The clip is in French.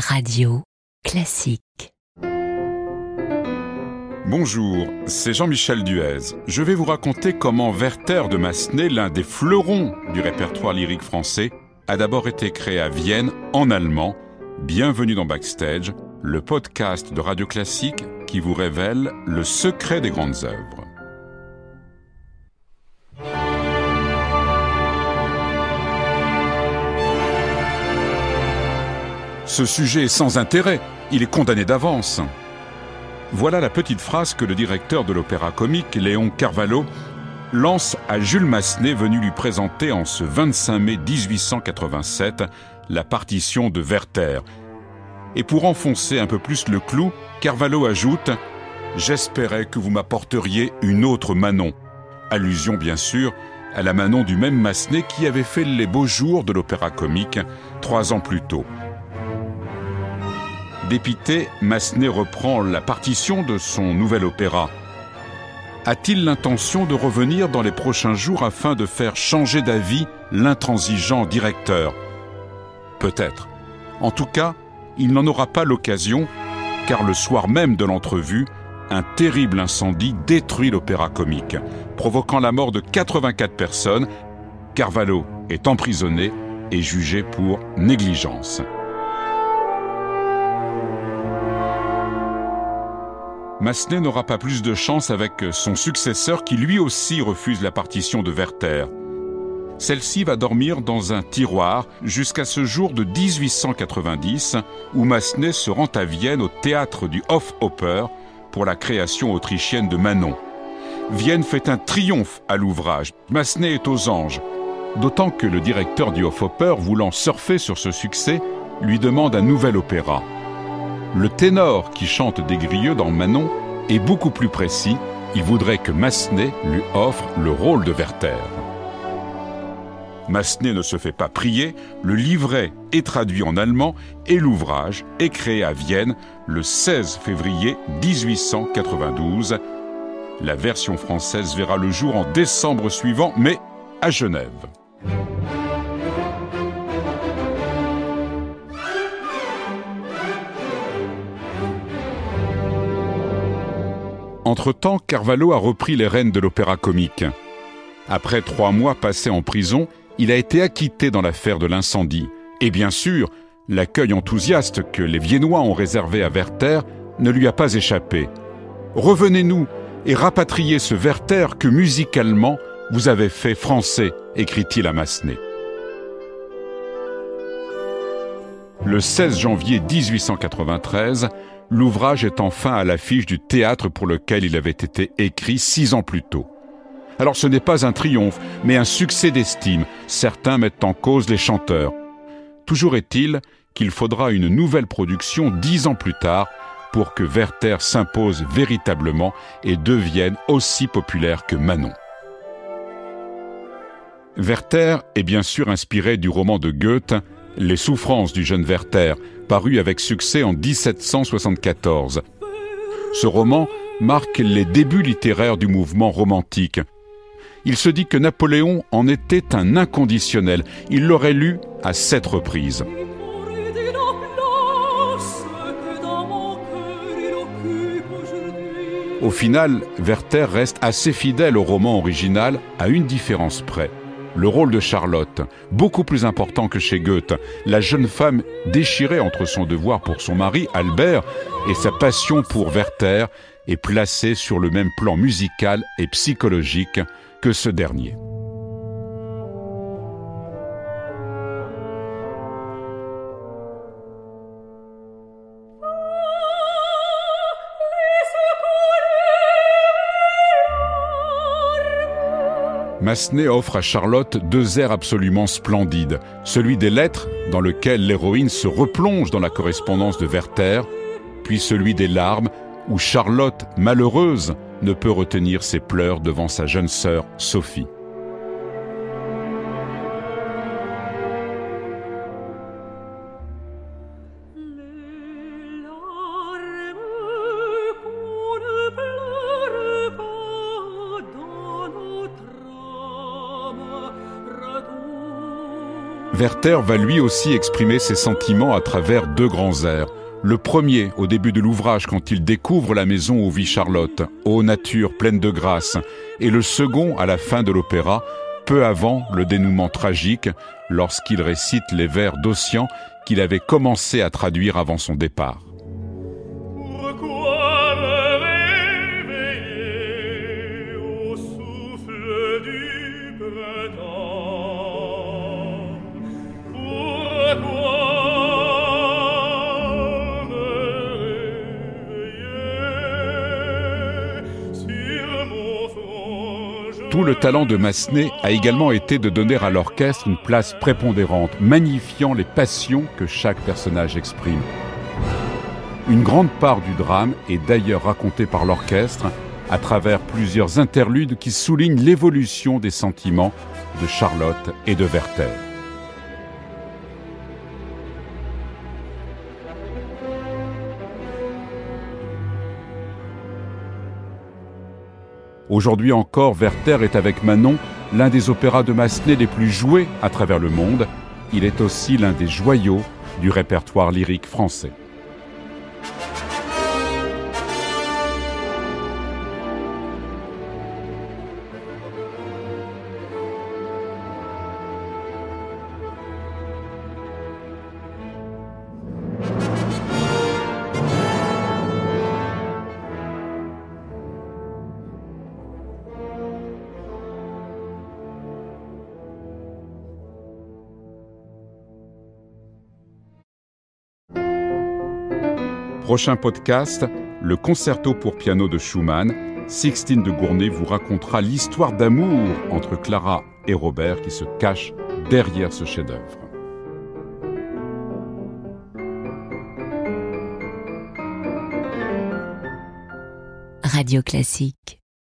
Radio Classique. Bonjour, c'est Jean-Michel Duez. Je vais vous raconter comment Werther de Massenet, l'un des fleurons du répertoire lyrique français, a d'abord été créé à Vienne en allemand. Bienvenue dans Backstage, le podcast de Radio Classique qui vous révèle le secret des grandes œuvres. Ce sujet est sans intérêt, il est condamné d'avance. Voilà la petite phrase que le directeur de l'opéra comique, Léon Carvalho, lance à Jules Massenet venu lui présenter en ce 25 mai 1887 la partition de Werther. Et pour enfoncer un peu plus le clou, Carvalho ajoute J'espérais que vous m'apporteriez une autre Manon. Allusion bien sûr à la Manon du même Massenet qui avait fait les beaux jours de l'opéra comique trois ans plus tôt. Dépité, Massenet reprend la partition de son nouvel opéra. A-t-il l'intention de revenir dans les prochains jours afin de faire changer d'avis l'intransigeant directeur? Peut-être. En tout cas, il n'en aura pas l'occasion, car le soir même de l'entrevue, un terrible incendie détruit l'opéra comique, provoquant la mort de 84 personnes. Carvalho est emprisonné et jugé pour négligence. Massenet n'aura pas plus de chance avec son successeur qui lui aussi refuse la partition de Werther. Celle-ci va dormir dans un tiroir jusqu'à ce jour de 1890 où Massenet se rend à Vienne au théâtre du Hofoper pour la création autrichienne de Manon. Vienne fait un triomphe à l'ouvrage. Massenet est aux anges. D'autant que le directeur du Hofoper, voulant surfer sur ce succès, lui demande un nouvel opéra. Le ténor qui chante des grieux dans Manon est beaucoup plus précis. Il voudrait que Massenet lui offre le rôle de Werther. Massenet ne se fait pas prier, le livret est traduit en allemand et l'ouvrage est créé à Vienne le 16 février 1892. La version française verra le jour en décembre suivant, mais à Genève. Entre-temps, Carvalho a repris les rênes de l'opéra comique. Après trois mois passés en prison, il a été acquitté dans l'affaire de l'incendie. Et bien sûr, l'accueil enthousiaste que les Viennois ont réservé à Werther ne lui a pas échappé. Revenez-nous et rapatriez ce Werther que musicalement vous avez fait français, écrit-il à Massenet. Le 16 janvier 1893, l'ouvrage est enfin à l'affiche du théâtre pour lequel il avait été écrit six ans plus tôt. Alors ce n'est pas un triomphe, mais un succès d'estime. Certains mettent en cause les chanteurs. Toujours est-il qu'il faudra une nouvelle production dix ans plus tard pour que Werther s'impose véritablement et devienne aussi populaire que Manon. Werther est bien sûr inspiré du roman de Goethe, Les souffrances du jeune Werther, paru avec succès en 1774. Ce roman marque les débuts littéraires du mouvement romantique. Il se dit que Napoléon en était un inconditionnel. Il l'aurait lu à sept reprises. Au final, Werther reste assez fidèle au roman original à une différence près le rôle de Charlotte, beaucoup plus important que chez Goethe, la jeune femme déchirée entre son devoir pour son mari, Albert, et sa passion pour Werther, est placée sur le même plan musical et psychologique que ce dernier. Massenet offre à Charlotte deux airs absolument splendides. Celui des lettres, dans lequel l'héroïne se replonge dans la correspondance de Werther, puis celui des larmes, où Charlotte, malheureuse, ne peut retenir ses pleurs devant sa jeune sœur Sophie. Werther va lui aussi exprimer ses sentiments à travers deux grands airs. Le premier, au début de l'ouvrage, quand il découvre la maison où vit Charlotte, ô nature pleine de grâce, et le second, à la fin de l'opéra, peu avant le dénouement tragique, lorsqu'il récite les vers d'Ossian qu'il avait commencé à traduire avant son départ. Tout le talent de Massenet a également été de donner à l'orchestre une place prépondérante, magnifiant les passions que chaque personnage exprime. Une grande part du drame est d'ailleurs racontée par l'orchestre à travers plusieurs interludes qui soulignent l'évolution des sentiments de Charlotte et de Werther. Aujourd'hui encore, Werther est avec Manon l'un des opéras de Massenet les plus joués à travers le monde. Il est aussi l'un des joyaux du répertoire lyrique français. Prochain podcast, le concerto pour piano de Schumann. Sixtine de Gournay vous racontera l'histoire d'amour entre Clara et Robert qui se cache derrière ce chef-d'œuvre. Radio Classique